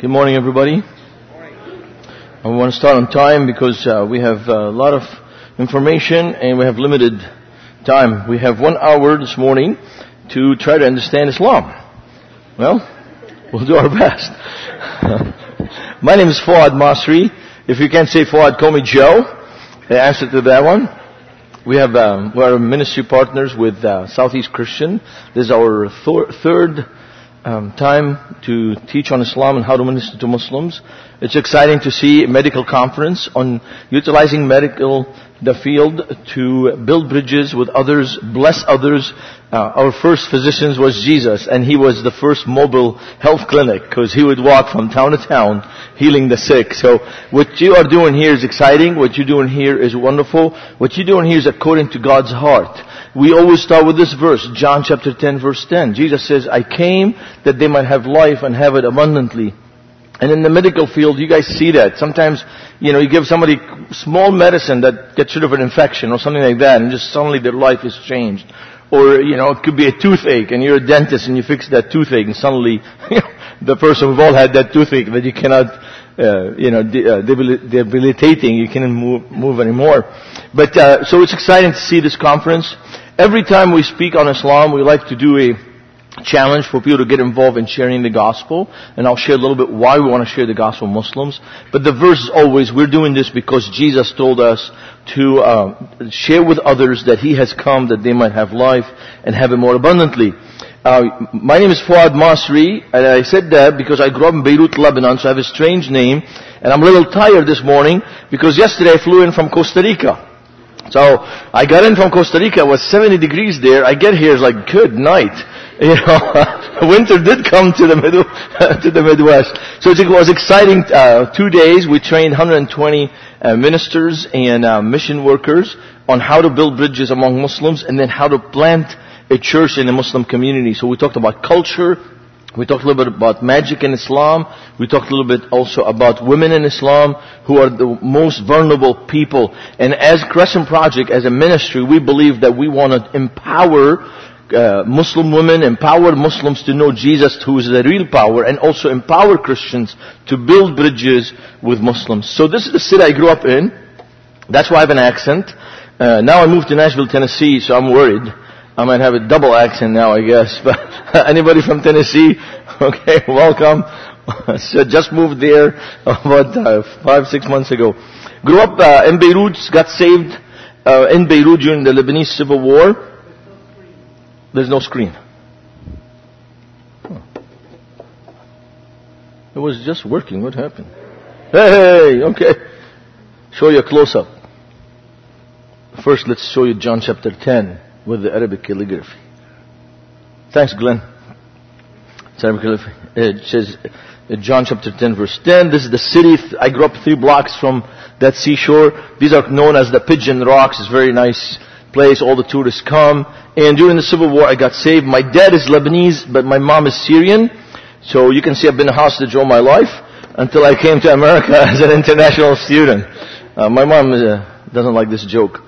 Good morning, everybody. I want to start on time because uh, we have a lot of information and we have limited time. We have one hour this morning to try to understand Islam. Well, we'll do our best. My name is Fuad Masri. If you can't say Fuad, call me Joe. The answer to that one. We have um, we're ministry partners with uh, Southeast Christian. This is our th- third um, time to teach on Islam and how to minister to Muslims. It's exciting to see a medical conference on utilizing medical the field to build bridges with others, bless others. Uh, our first physicians was Jesus, and he was the first mobile health clinic because he would walk from town to town healing the sick. So what you are doing here is exciting. What you're doing here is wonderful. What you're doing here is according to God's heart. We always start with this verse, John chapter 10 verse 10. Jesus says, I came that they might have life and have it abundantly. And in the medical field, you guys see that. Sometimes, you know, you give somebody small medicine that gets rid of an infection or something like that, and just suddenly their life is changed. Or, you know, it could be a toothache, and you're a dentist, and you fix that toothache, and suddenly, you know, the person, we've all had that toothache that you cannot, uh, you know, de- uh, debilitating, you cannot move, move anymore. But, uh, so it's exciting to see this conference. Every time we speak on Islam, we like to do a challenge for people to get involved in sharing the gospel. And I'll share a little bit why we want to share the gospel with Muslims. But the verse is always, we're doing this because Jesus told us to uh, share with others that He has come that they might have life and have it more abundantly. Uh, my name is Fuad Masri, and I said that because I grew up in Beirut, Lebanon, so I have a strange name. And I'm a little tired this morning because yesterday I flew in from Costa Rica. So I got in from Costa Rica. It was 70 degrees there. I get here, it's like good night. You know, winter did come to the middle, to the Midwest. So it was exciting. Uh, two days we trained 120 uh, ministers and uh, mission workers on how to build bridges among Muslims, and then how to plant a church in a Muslim community. So we talked about culture, we talked a little bit about magic in Islam. We talked a little bit also about women in Islam who are the most vulnerable people. And as Crescent Project, as a ministry, we believe that we want to empower uh, Muslim women, empower Muslims to know Jesus who is the real power, and also empower Christians to build bridges with Muslims. So this is the city I grew up in. That's why I have an accent. Uh, now I moved to Nashville, Tennessee, so I'm worried. I might have a double accent now, I guess. But anybody from Tennessee? Okay, welcome. so just moved there about uh, five, six months ago. Grew up uh, in Beirut, got saved uh, in Beirut during the Lebanese Civil War. There's no screen. It was just working. What happened? Hey, okay. Show you a close up. First, let's show you John chapter 10 with the Arabic calligraphy. Thanks, Glenn. It's Arabic calligraphy. It says, John chapter 10 verse 10, this is the city, I grew up three blocks from that seashore. These are known as the Pigeon Rocks. It's a very nice place. All the tourists come. And during the Civil War, I got saved. My dad is Lebanese, but my mom is Syrian. So you can see I've been a hostage all my life until I came to America as an international student. Uh, my mom uh, doesn't like this joke.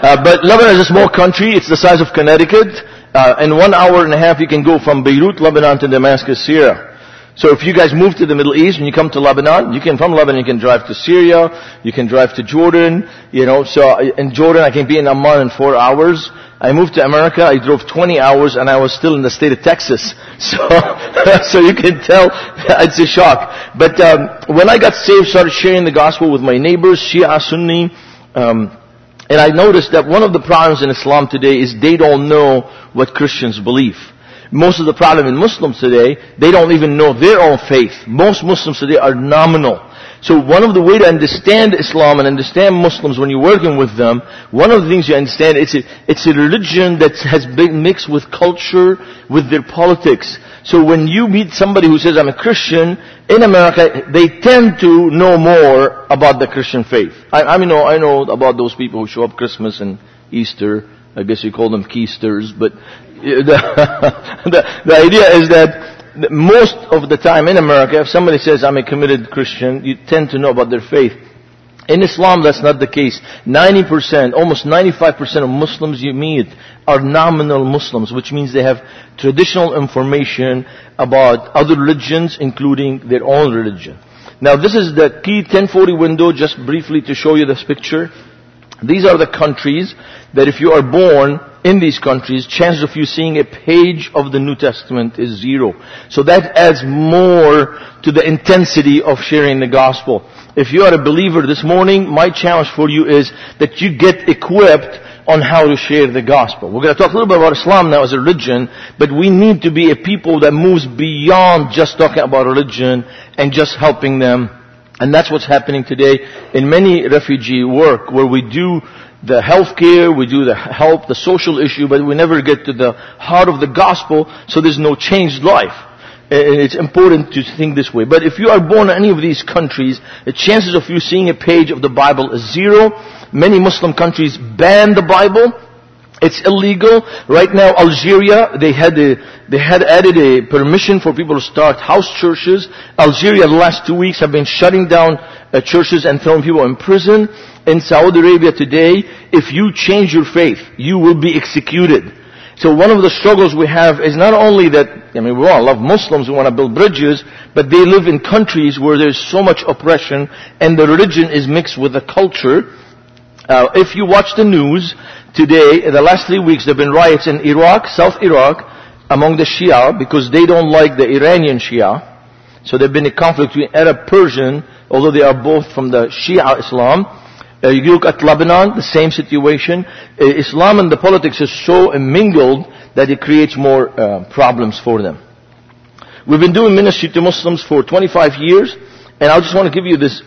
Uh, but Lebanon is a small country. It's the size of Connecticut. Uh, in one hour and a half, you can go from Beirut, Lebanon to Damascus, Syria. So if you guys move to the Middle East and you come to Lebanon, you can, from Lebanon, you can drive to Syria, you can drive to Jordan, you know, so in Jordan I can be in Amman in four hours. I moved to America, I drove 20 hours and I was still in the state of Texas. So, so you can tell, it's a shock. But, um, when I got saved, started sharing the gospel with my neighbors, Shia, Sunni, um, and I noticed that one of the problems in Islam today is they don't know what Christians believe. Most of the problem in Muslims today, they don't even know their own faith. Most Muslims today are nominal. So one of the way to understand Islam and understand Muslims when you're working with them, one of the things you understand, it's a, it's a religion that has been mixed with culture, with their politics. So when you meet somebody who says, I'm a Christian, in America, they tend to know more about the Christian faith. I, I know, I know about those people who show up Christmas and Easter. I guess you call them keisters, but the, the, the idea is that most of the time in America, if somebody says, I'm a committed Christian, you tend to know about their faith. In Islam, that's not the case. 90%, almost 95% of Muslims you meet are nominal Muslims, which means they have traditional information about other religions, including their own religion. Now this is the key 1040 window, just briefly to show you this picture. These are the countries that if you are born in these countries, chances of you seeing a page of the New Testament is zero. So that adds more to the intensity of sharing the gospel. If you are a believer this morning, my challenge for you is that you get equipped on how to share the gospel. We're going to talk a little bit about Islam now as a religion, but we need to be a people that moves beyond just talking about religion and just helping them. And that's what's happening today in many refugee work where we do the healthcare, we do the help, the social issue, but we never get to the heart of the gospel, so there's no changed life. And it's important to think this way. But if you are born in any of these countries, the chances of you seeing a page of the Bible is zero. Many Muslim countries ban the Bible. It's illegal. Right now, Algeria, they had a, they had added a permission for people to start house churches. Algeria, the last two weeks, have been shutting down uh, churches and throwing people in prison. In Saudi Arabia today, if you change your faith, you will be executed. So one of the struggles we have is not only that, I mean, we all love Muslims, we want to build bridges, but they live in countries where there's so much oppression and the religion is mixed with the culture. Uh, if you watch the news today, in the last three weeks, there have been riots in Iraq, South Iraq, among the Shia, because they don't like the Iranian Shia. So there's been a conflict between Arab Persian, although they are both from the Shia Islam. Uh, you look at Lebanon, the same situation. Uh, Islam and the politics is so mingled that it creates more uh, problems for them. We've been doing ministry to Muslims for 25 years, and I just want to give you this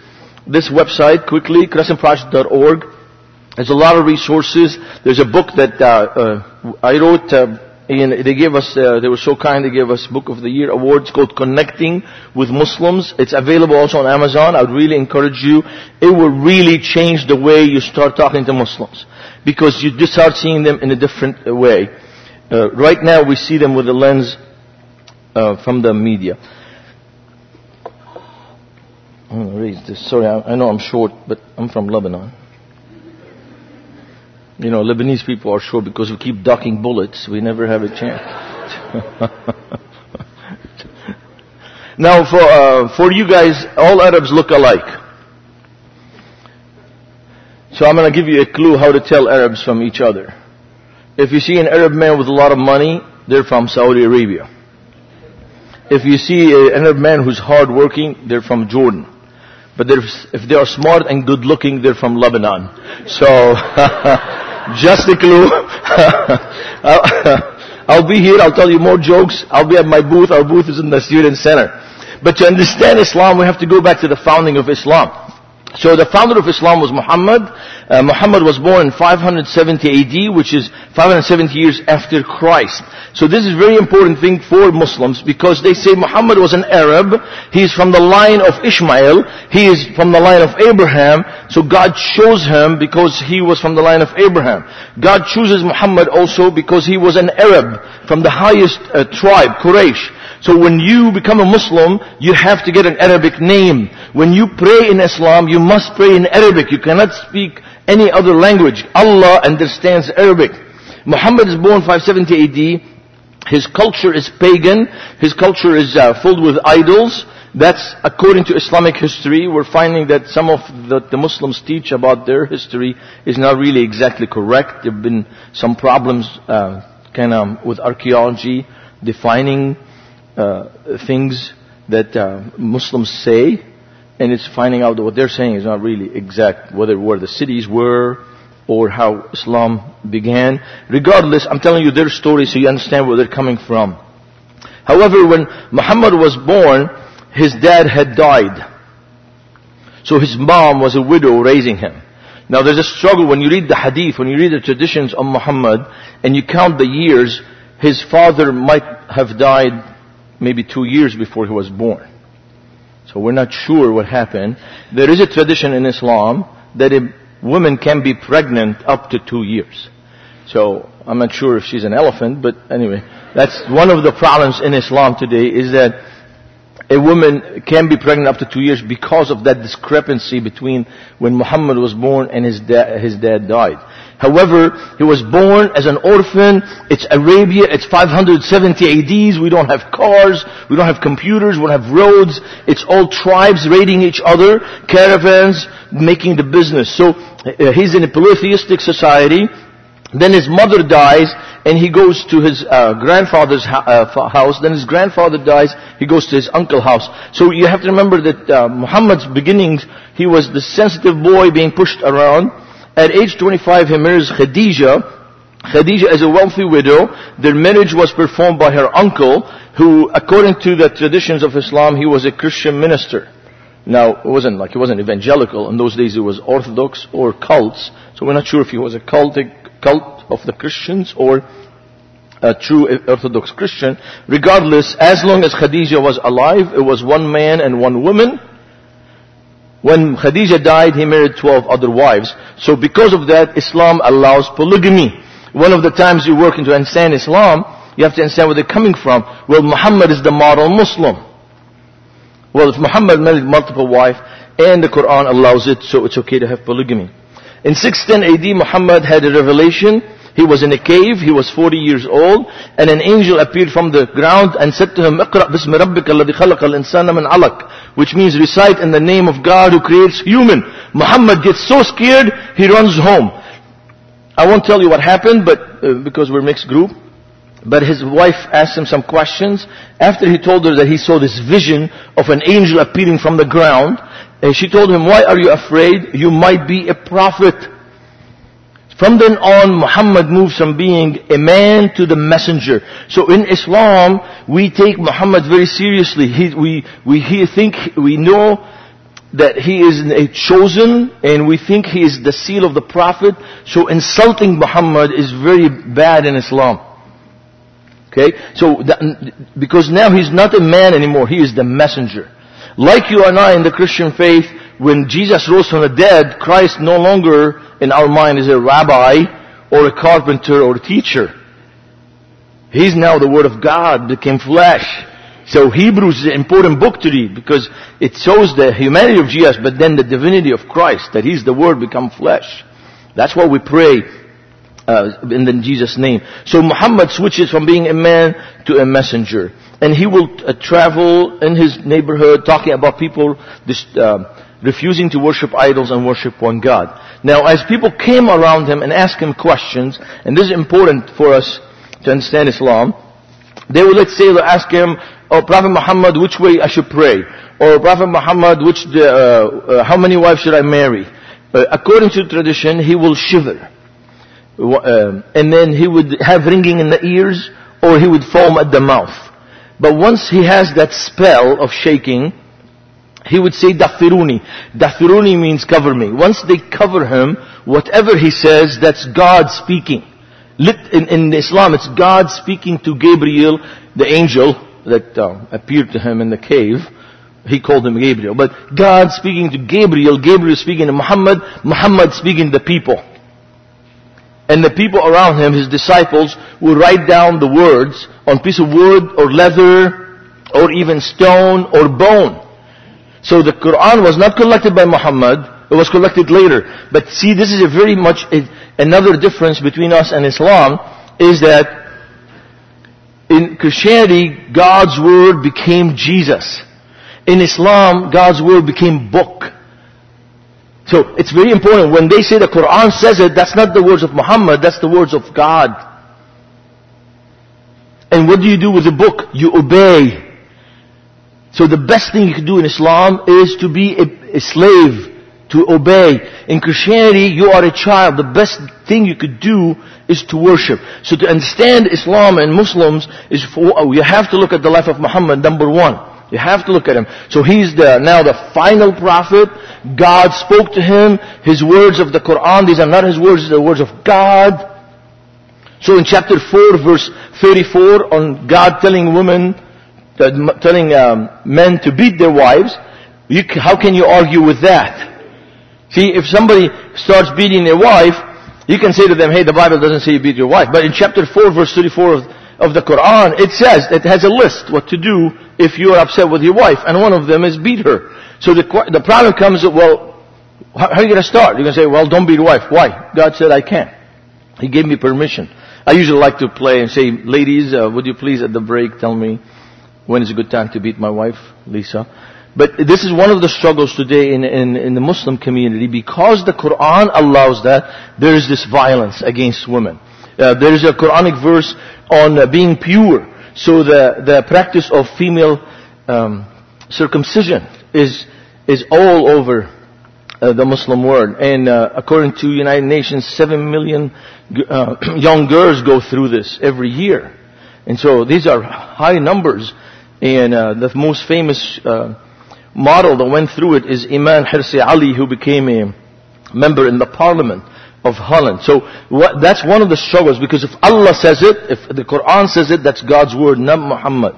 this website quickly, crescentproject.org. There's a lot of resources. There's a book that uh, uh, I wrote uh, and they gave us, uh, they were so kind, they gave us Book of the Year awards called Connecting with Muslims. It's available also on Amazon. I would really encourage you. It will really change the way you start talking to Muslims. Because you just start seeing them in a different way. Uh, right now we see them with the lens uh, from the media. I'm going to raise this. Sorry, I, I know I'm short, but I'm from Lebanon. You know, Lebanese people are sure because we keep ducking bullets, we never have a chance. now, for uh, for you guys, all Arabs look alike. So I'm going to give you a clue how to tell Arabs from each other. If you see an Arab man with a lot of money, they're from Saudi Arabia. If you see an Arab man who's hardworking, they're from Jordan. But if they are smart and good looking, they're from Lebanon. So, just a clue. I'll be here, I'll tell you more jokes. I'll be at my booth. Our booth is in the student center. But to understand Islam, we have to go back to the founding of Islam. So the founder of Islam was Muhammad. Uh, Muhammad was born in 570 AD, which is 570 years after Christ. So this is a very important thing for Muslims because they say Muhammad was an Arab. He is from the line of Ishmael. He is from the line of Abraham. So God chose him because he was from the line of Abraham. God chooses Muhammad also because he was an Arab from the highest uh, tribe, Quraysh. So when you become a Muslim, you have to get an Arabic name. When you pray in Islam, you must pray in Arabic. You cannot speak any other language. Allah understands Arabic. Muhammad is born 570 AD. His culture is pagan. His culture is uh, filled with idols. That's according to Islamic history. We're finding that some of the, the Muslims teach about their history is not really exactly correct. There have been some problems, uh, kind of with archaeology, defining uh, things that uh, Muslims say, and it's finding out that what they're saying is not really exact, whether where the cities were or how Islam began. Regardless, I'm telling you their story so you understand where they're coming from. However, when Muhammad was born, his dad had died. So his mom was a widow raising him. Now there's a struggle when you read the hadith, when you read the traditions of Muhammad, and you count the years, his father might have died maybe two years before he was born. So we're not sure what happened. There is a tradition in Islam that a woman can be pregnant up to two years. So I'm not sure if she's an elephant, but anyway, that's one of the problems in Islam today is that a woman can be pregnant up to two years because of that discrepancy between when Muhammad was born and his, da- his dad died. However, he was born as an orphan. It's Arabia. It's 570 ADs. We don't have cars. We don't have computers. We don't have roads. It's all tribes raiding each other, caravans making the business. So uh, he's in a polytheistic society. Then his mother dies and he goes to his uh, grandfather's uh, house. Then his grandfather dies. He goes to his uncle's house. So you have to remember that uh, Muhammad's beginnings, he was the sensitive boy being pushed around. At age 25, he marries Khadija. Khadija is a wealthy widow. Their marriage was performed by her uncle, who, according to the traditions of Islam, he was a Christian minister. Now, it wasn't like he wasn't evangelical. In those days, it was Orthodox or cults. So we're not sure if he was a cultic cult of the Christians or a true Orthodox Christian. Regardless, as long as Khadija was alive, it was one man and one woman. When Khadija died, he married 12 other wives. So because of that, Islam allows polygamy. One of the times you work into understand Islam, you have to understand where they're coming from. Well, Muhammad is the model Muslim. Well, if Muhammad married multiple wives, and the Quran allows it, so it's okay to have polygamy. In 610 AD, Muhammad had a revelation. He was in a cave, he was 40 years old, and an angel appeared from the ground and said to him, اقرأ بسم ربك الذي خلق الإنسان من علق which means recite in the name of God who creates human. Muhammad gets so scared, he runs home. I won't tell you what happened, but uh, because we're mixed group. But his wife asked him some questions. After he told her that he saw this vision of an angel appearing from the ground, and she told him, why are you afraid? You might be a prophet. From then on, Muhammad moves from being a man to the messenger. So in Islam, we take Muhammad very seriously. He, we, we he think, we know that he is a chosen and we think he is the seal of the prophet. So insulting Muhammad is very bad in Islam. Okay? So, that, because now he's not a man anymore, he is the messenger. Like you and I in the Christian faith, when Jesus rose from the dead, Christ no longer in our mind is a rabbi or a carpenter or a teacher. He's now the Word of God became flesh. So Hebrews is an important book to read because it shows the humanity of Jesus, but then the divinity of Christ, that He's the Word become flesh. That's why we pray uh, in the Jesus name. So Muhammad switches from being a man to a messenger, and he will uh, travel in his neighborhood talking about people this, uh, refusing to worship idols and worship one God. Now, as people came around him and asked him questions, and this is important for us to understand Islam, they would, let's say, ask him, "Oh, Prophet Muhammad, which way I should pray?" Or Prophet Muhammad, which, uh, uh, how many wives should I marry? Uh, according to tradition, he will shiver. Um, and then he would have ringing in the ears, or he would foam at the mouth. But once he has that spell of shaking, he would say Dathiruni. Dathiruni means cover me. Once they cover him, whatever he says, that's God speaking. In, in Islam, it's God speaking to Gabriel, the angel that uh, appeared to him in the cave. He called him Gabriel. But God speaking to Gabriel, Gabriel speaking to Muhammad, Muhammad speaking to the people. And the people around him, his disciples, would write down the words on piece of wood or leather or even stone or bone. So the Quran was not collected by Muhammad, it was collected later. But see, this is a very much, a, another difference between us and Islam, is that in Christianity, God's Word became Jesus. In Islam, God's Word became book. So it's very important. When they say the Quran says it, that's not the words of Muhammad, that's the words of God. And what do you do with the book? You obey. So the best thing you can do in Islam is to be a, a slave, to obey. In Christianity, you are a child. The best thing you could do is to worship. So to understand Islam and Muslims is for, oh, you have to look at the life of Muhammad, number one. You have to look at him. So he's the, now the final prophet. God spoke to him. His words of the Quran, these are not his words, they're the words of God. So in chapter 4 verse 34 on God telling women telling um, men to beat their wives, you, how can you argue with that? See, if somebody starts beating their wife, you can say to them, hey, the Bible doesn't say you beat your wife. But in chapter 4, verse 34 of, of the Quran, it says, it has a list what to do if you are upset with your wife, and one of them is beat her. So the, the problem comes, well, how, how are you going to start? You're going to say, well, don't beat your wife. Why? God said I can't. He gave me permission. I usually like to play and say, ladies, uh, would you please at the break tell me when is a good time to beat my wife, Lisa? But this is one of the struggles today in, in, in the Muslim community. Because the Quran allows that, there is this violence against women. Uh, there is a Quranic verse on uh, being pure. So the, the practice of female um, circumcision is, is all over uh, the Muslim world. And uh, according to United Nations, 7 million uh, young girls go through this every year. And so these are high numbers. And uh, the most famous uh, model that went through it is Ayaan Hirsi Ali, who became a member in the parliament of Holland. So what, that's one of the struggles because if Allah says it, if the Quran says it, that's God's word, not Muhammad.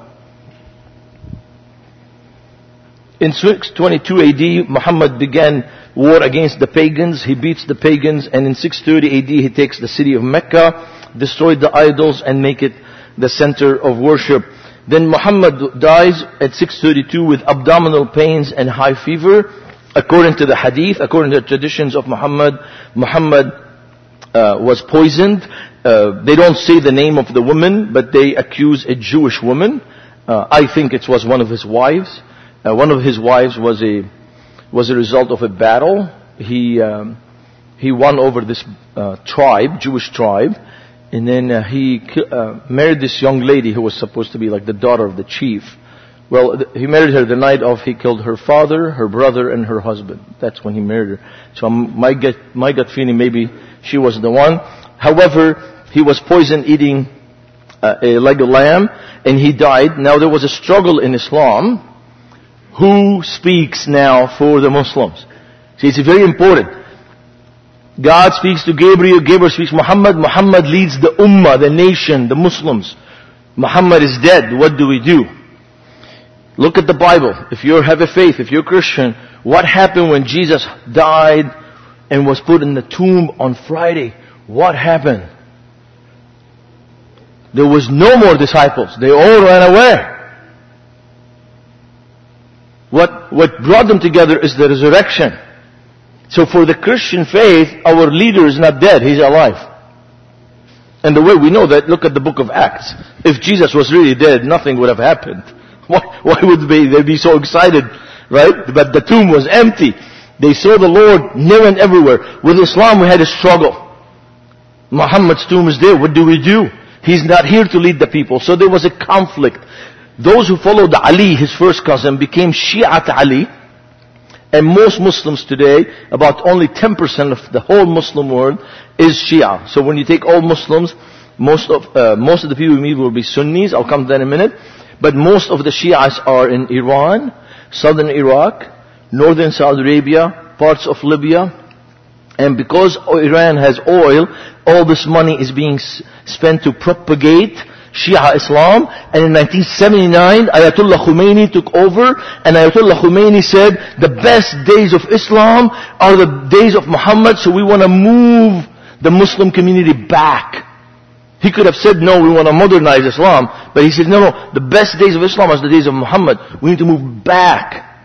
In 622 AD, Muhammad began war against the pagans. He beats the pagans and in 630 AD he takes the city of Mecca, destroyed the idols and make it the center of worship. Then Muhammad dies at 632 with abdominal pains and high fever. According to the hadith, according to the traditions of Muhammad, Muhammad uh, was poisoned. Uh, they don't say the name of the woman, but they accuse a Jewish woman. Uh, I think it was one of his wives. Uh, one of his wives was a was a result of a battle. He um, he won over this uh, tribe, Jewish tribe, and then uh, he uh, married this young lady who was supposed to be like the daughter of the chief. Well, he married her the night of he killed her father, her brother, and her husband. That's when he married her. So my gut, my gut feeling maybe she was the one. However, he was poisoned eating uh, a leg of lamb, and he died. Now there was a struggle in Islam who speaks now for the Muslims? See, it's very important. God speaks to Gabriel, Gabriel speaks Muhammad, Muhammad leads the ummah, the nation, the Muslims. Muhammad is dead, what do we do? Look at the Bible. If you have a faith, if you're Christian, what happened when Jesus died and was put in the tomb on Friday? What happened? There was no more disciples. They all ran away. What, what brought them together is the resurrection. So for the Christian faith, our leader is not dead, he's alive. And the way we know that, look at the book of Acts. If Jesus was really dead, nothing would have happened. Why, why would they, they be so excited, right? But the tomb was empty. They saw the Lord near and everywhere. With Islam, we had a struggle. Muhammad's tomb is there. What do we do? He's not here to lead the people. So there was a conflict. Those who followed Ali, his first cousin, became Shi'at Ali. And most Muslims today, about only 10% of the whole Muslim world is Shia. So when you take all Muslims, most of, uh, most of the people we meet will be Sunnis. I'll come to that in a minute. But most of the Shias are in Iran, southern Iraq, northern Saudi Arabia, parts of Libya. And because Iran has oil, all this money is being spent to propagate Shia Islam. And in 1979, Ayatollah Khomeini took over and Ayatollah Khomeini said, the best days of Islam are the days of Muhammad, so we want to move the Muslim community back. He could have said, no, we want to modernize Islam. But he said, no, no, the best days of Islam are the days of Muhammad. We need to move back.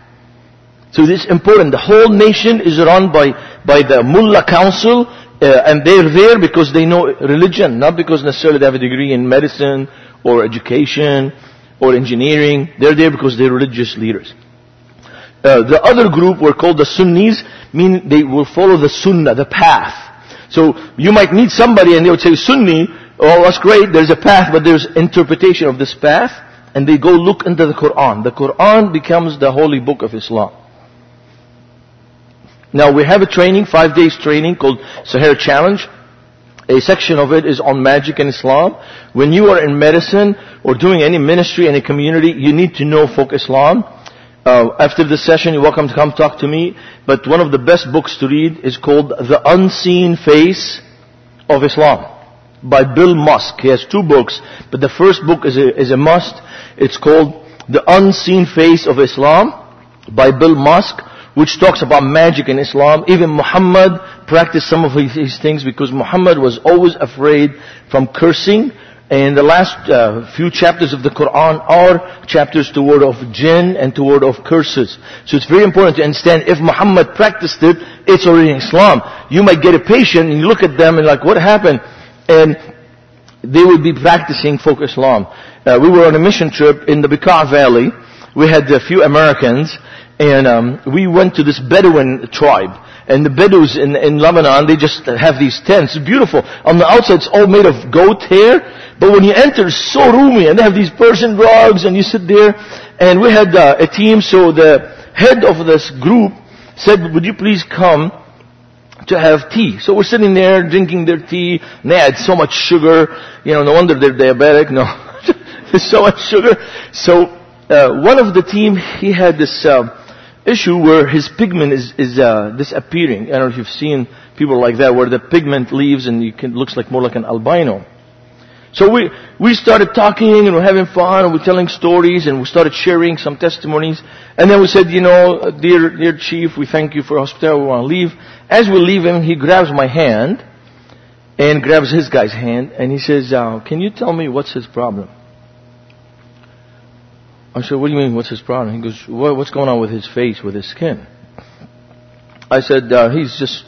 So this is important. The whole nation is run by, by the Mullah Council uh, and they're there because they know religion, not because necessarily they have a degree in medicine or education or engineering. They're there because they're religious leaders. Uh, the other group were called the Sunnis, meaning they will follow the Sunnah, the path. So you might meet somebody and they would say Sunni, oh that's great, there's a path, but there's interpretation of this path, and they go look into the Quran. The Quran becomes the holy book of Islam. Now we have a training, five days training called Sahara Challenge. A section of it is on magic and Islam. When you are in medicine or doing any ministry in a community, you need to know folk Islam. Uh, after this session, you're welcome to come talk to me. But one of the best books to read is called The Unseen Face of Islam by Bill Musk. He has two books, but the first book is a, is a must. It's called The Unseen Face of Islam by Bill Musk which talks about magic in Islam. Even Muhammad practiced some of his things because Muhammad was always afraid from cursing And the last uh, few chapters of the Quran are chapters toward of jinn and toward of curses. So it's very important to understand if Muhammad practiced it, it's already in Islam. You might get a patient and you look at them and like, what happened? And they would be practicing folk Islam. Uh, we were on a mission trip in the Bekaa Valley. We had a few Americans and um, we went to this Bedouin tribe. And the Bedouins in, in Lebanon, they just have these tents. Beautiful. On the outside, it's all made of goat hair. But when you enter, it's so roomy. And they have these Persian rugs, and you sit there. And we had uh, a team, so the head of this group said, would you please come to have tea. So we're sitting there drinking their tea, and they had so much sugar. You know, no wonder they're diabetic. No, there's so much sugar. So uh, one of the team, he had this uh, issue where his pigment is, is uh, disappearing. I don't know if you've seen people like that where the pigment leaves and you can, looks like more like an albino. So we, we started talking and we're having fun and we're telling stories and we started sharing some testimonies. And then we said, you know, dear, dear chief, we thank you for hospitality. We want to leave. As we leave him, he grabs my hand and grabs his guy's hand and he says, uh, can you tell me what's his problem? I said, what do you mean, what's his problem? He goes, what, what's going on with his face, with his skin? I said, uh, he's just,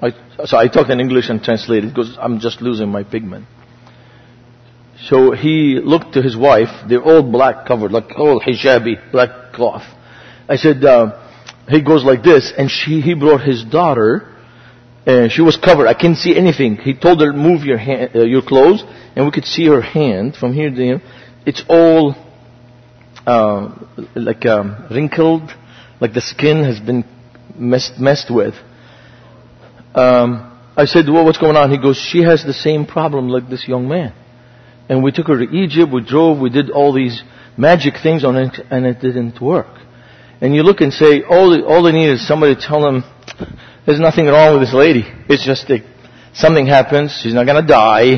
I, so I talked in English and translated. He goes, I'm just losing my pigment. So he looked to his wife, they're all black covered, like all hijabi, black cloth. I said, uh, he goes like this, and she, he brought his daughter, and she was covered. I couldn't see anything. He told her, move your hand, uh, your clothes, and we could see her hand from here to here. It's all uh, like um, wrinkled, like the skin has been messed, messed with. Um, I said, well, what's going on? He goes, she has the same problem like this young man. And we took her to Egypt, we drove, we did all these magic things on it, and it didn't work. And you look and say, all, all they need is somebody to tell them, there's nothing wrong with this lady. It's just that something happens, she's not gonna die.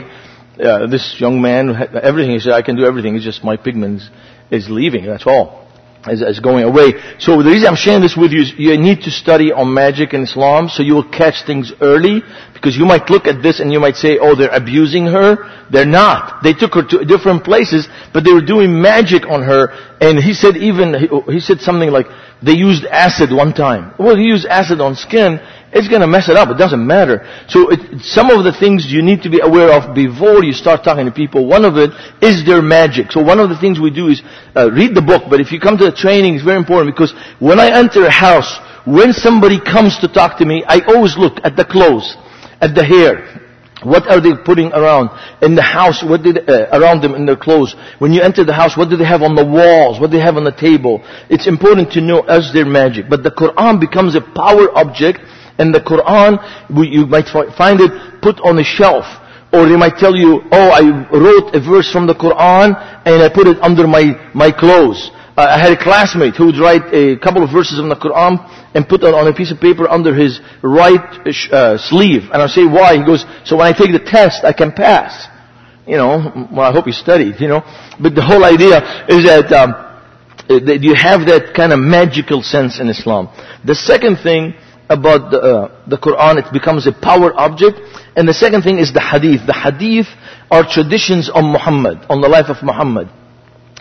Uh, this young man, everything, he said, I can do everything, it's just my pigments is leaving, that's all. Is, is going away. So the reason I'm sharing this with you is you need to study on magic in Islam so you will catch things early because you might look at this and you might say, oh, they're abusing her. They're not. They took her to different places, but they were doing magic on her. And he said even, he, he said something like, they used acid one time. Well, he used acid on skin it's going to mess it up. It doesn't matter. So it, some of the things you need to be aware of before you start talking to people. One of it is their magic. So one of the things we do is uh, read the book. But if you come to the training, it's very important because when I enter a house, when somebody comes to talk to me, I always look at the clothes, at the hair. What are they putting around in the house? What did uh, around them in their clothes? When you enter the house, what do they have on the walls? What do they have on the table? It's important to know as their magic. But the Quran becomes a power object in the Quran, you might find it put on a shelf. Or they might tell you, oh, I wrote a verse from the Quran and I put it under my, my clothes. Uh, I had a classmate who would write a couple of verses from the Quran and put it on a piece of paper under his right uh, sleeve. And I say, why? He goes, so when I take the test, I can pass. You know, well, I hope you studied, you know. But the whole idea is that, um, that you have that kind of magical sense in Islam. The second thing about the, uh, the Quran, it becomes a power object. And the second thing is the hadith. The hadith are traditions on Muhammad, on the life of Muhammad.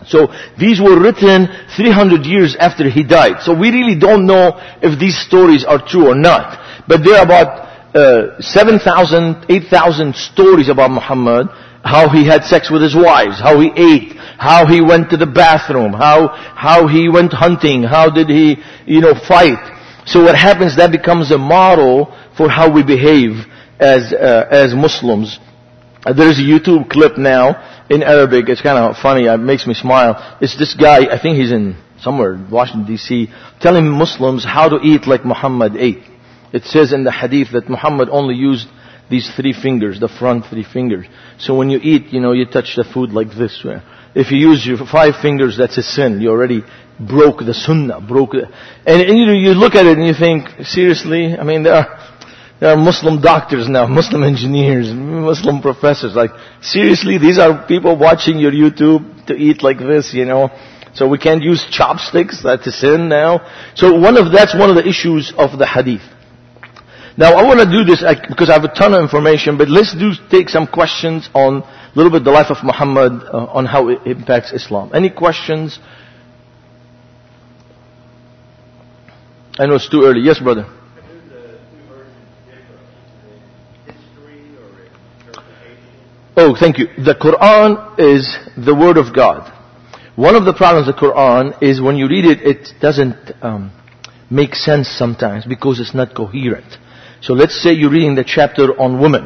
So these were written 300 years after he died. So we really don't know if these stories are true or not. But there are about uh, 7,000, 8,000 stories about Muhammad. How he had sex with his wives, how he ate, how he went to the bathroom, how, how he went hunting, how did he, you know, fight. So what happens, that becomes a model for how we behave as, uh, as Muslims. Uh, there's a YouTube clip now in Arabic. It's kind of funny. It makes me smile. It's this guy, I think he's in somewhere, Washington DC, telling Muslims how to eat like Muhammad ate. It says in the hadith that Muhammad only used these three fingers, the front three fingers. So when you eat, you know, you touch the food like this. If you use your five fingers, that's a sin. You already broke the sunnah, broke the, and, and you, you look at it and you think, seriously? I mean, there are, there are Muslim doctors now, Muslim engineers, Muslim professors. Like, seriously, these are people watching your YouTube to eat like this, you know? So we can't use chopsticks, that's a sin now. So one of, that's one of the issues of the hadith. Now I want to do this because I have a ton of information, but let's do take some questions on a little bit the life of Muhammad uh, on how it impacts Islam. Any questions? I know it's too early. Yes, brother. Oh, thank you. The Quran is the Word of God. One of the problems of the Quran is when you read it, it doesn't um, make sense sometimes because it's not coherent. So let's say you're reading the chapter on women.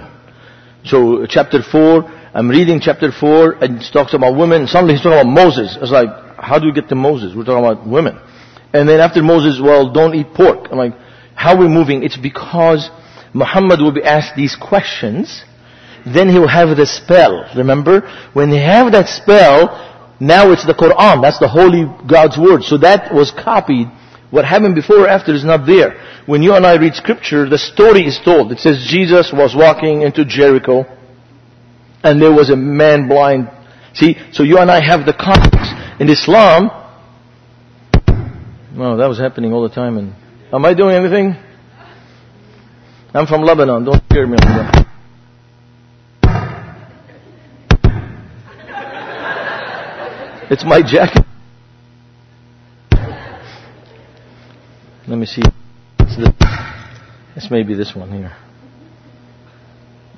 So uh, chapter 4, I'm reading chapter 4 and it talks about women. Suddenly he's talking about Moses. It's like, how do we get to Moses? We're talking about women. And then after Moses, well, don't eat pork. I'm like, how are we moving? It's because Muhammad will be asked these questions. Then he will have the spell. Remember? When they have that spell, now it's the Quran. That's the holy God's word. So that was copied. What happened before or after is not there. When you and I read scripture, the story is told. It says Jesus was walking into Jericho and there was a man blind. See, so you and I have the context. In Islam, no, that was happening all the time. And am I doing anything? I'm from Lebanon. Don't scare me that. It's my jacket. Let me see. It's, the, it's maybe this one here.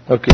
Okay.